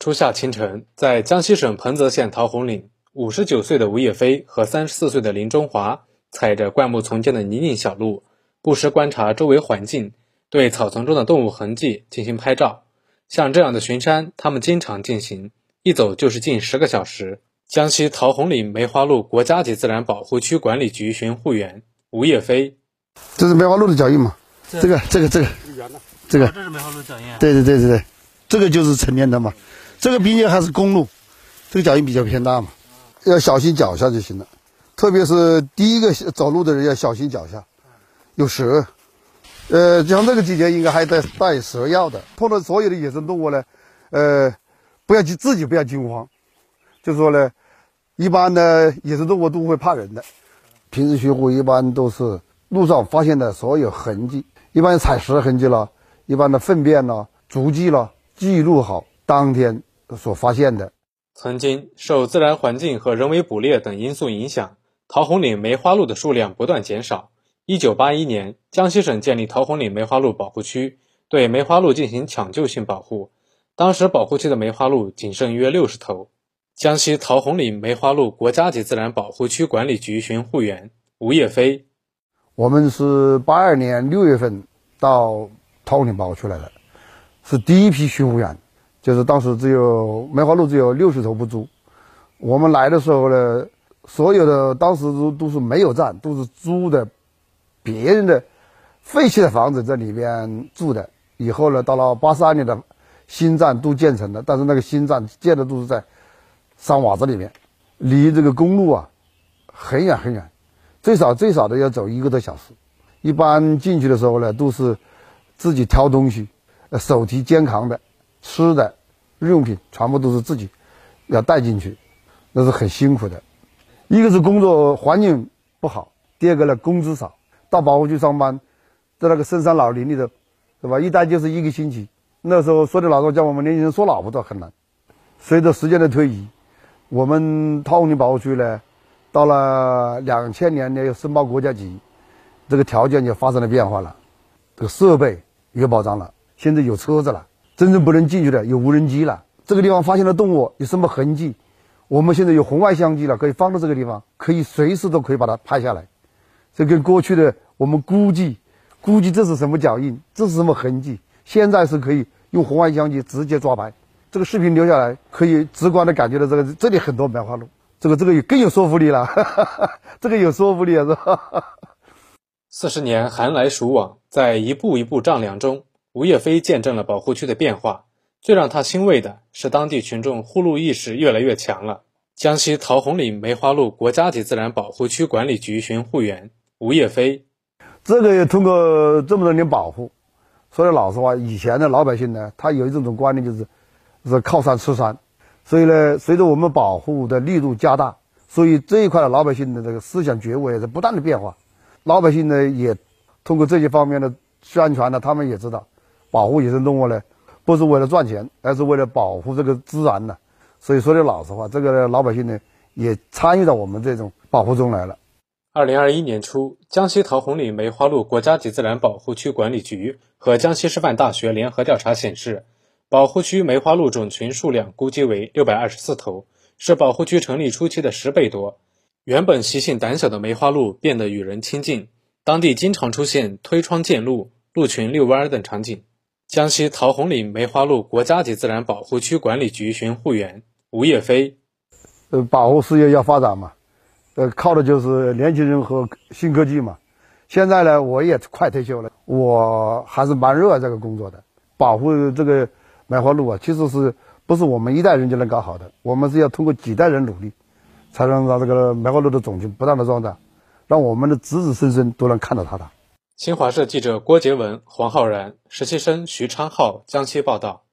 初夏清晨，在江西省彭泽县桃红岭，五十九岁的吴叶飞和三十四岁的林中华踩着灌木丛间的泥泞小路，不时观察周围环境，对草丛中的动物痕迹进行拍照。像这样的巡山，他们经常进行，一走就是近十个小时。江西桃红岭梅花鹿国家级自然保护区管理局巡护员吴叶飞，这是梅花鹿的脚印吗？这个这个这个，这个这是梅花鹿脚印。对对对对对，这个就是成年的嘛。这个毕竟还是公路，这个脚印比较偏大嘛，要小心脚下就行了。特别是第一个走路的人要小心脚下，有蛇。呃，像这个季节应该还带带蛇药的。碰到所有的野生动物呢，呃，不要去自己不要惊慌，就说呢，一般的野生动物都会怕人的。平时巡护一般都是路上发现的所有痕迹。一般踩石痕迹了，一般的粪便了、足迹了，记录好当天所发现的。曾经受自然环境和人为捕猎等因素影响，桃红岭梅花鹿的数量不断减少。一九八一年，江西省建立桃红岭梅花鹿保护区，对梅花鹿进行抢救性保护。当时保护区的梅花鹿仅剩约六十头。江西桃红岭梅花鹿国家级自然保护区管理局巡护员吴叶飞。我们是八二年六月份到桃红岭保护区来的，是第一批巡护员，就是当时只有梅花鹿只有六十头不足。我们来的时候呢，所有的当时都都是没有站，都是租的别人的废弃的房子在里边住的。以后呢，到了八三年的新站都建成了，但是那个新站建的都是在山洼子里面，离这个公路啊很远很远。最少最少的要走一个多小时，一般进去的时候呢，都是自己挑东西，手提肩扛的，吃的、日用品全部都是自己要带进去，那是很辛苦的。一个是工作环境不好，第二个呢工资少。到保护区上班，在那个深山老林里头，是吧？一待就是一个星期。那时候说的老实叫我们年轻人说老婆都很难。随着时间的推移，我们桃红林保护区呢。到了两千年呢，又申报国家级，这个条件就发生了变化了，这个设备有保障了，现在有车子了，真正不能进去的有无人机了。这个地方发现了动物有什么痕迹，我们现在有红外相机了，可以放到这个地方，可以随时都可以把它拍下来。这跟过去的我们估计，估计这是什么脚印，这是什么痕迹，现在是可以用红外相机直接抓拍。这个视频留下来，可以直观的感觉到这个这里很多梅花鹿。这个这个有更有说服力了，哈 哈这个有说服力是吧？四十年寒来暑往，在一步一步丈量中，吴叶飞见证了保护区的变化。最让他欣慰的是，当地群众护鹿意识越来越强了。江西桃红岭梅花鹿国家级自然保护区管理局巡护员吴叶飞，这个也通过这么多年保护，说句老实话，以前的老百姓呢，他有一种观念，就是是靠山吃山。所以呢，随着我们保护的力度加大，所以这一块的老百姓的这个思想觉悟也是不断的变化。老百姓呢，也通过这些方面的宣传呢，他们也知道，保护野生动物呢，不是为了赚钱，而是为了保护这个自然呢。所以说句老实话，这个老百姓呢，也参与到我们这种保护中来了。二零二一年初，江西桃红岭梅花鹿国家级自然保护区管理局和江西师范大学联合调查显示。保护区梅花鹿种群数量估计为六百二十四头，是保护区成立初期的十倍多。原本习性胆小的梅花鹿变得与人亲近，当地经常出现推窗见鹿、鹿群遛弯等场景。江西桃红岭梅花鹿国家级自然保护区管理局巡护员吴叶飞：呃，保护事业要发展嘛，呃，靠的就是年轻人和新科技嘛。现在呢，我也快退休了，我还是蛮热爱这个工作的，保护这个。梅花鹿啊，其实是不是我们一代人就能搞好的？我们是要通过几代人努力，才能让这个梅花鹿的种群不断的壮大，让我们的子子孙孙都能看到它的。新华社记者郭杰文、黄浩然，实习生徐昌浩，江西报道。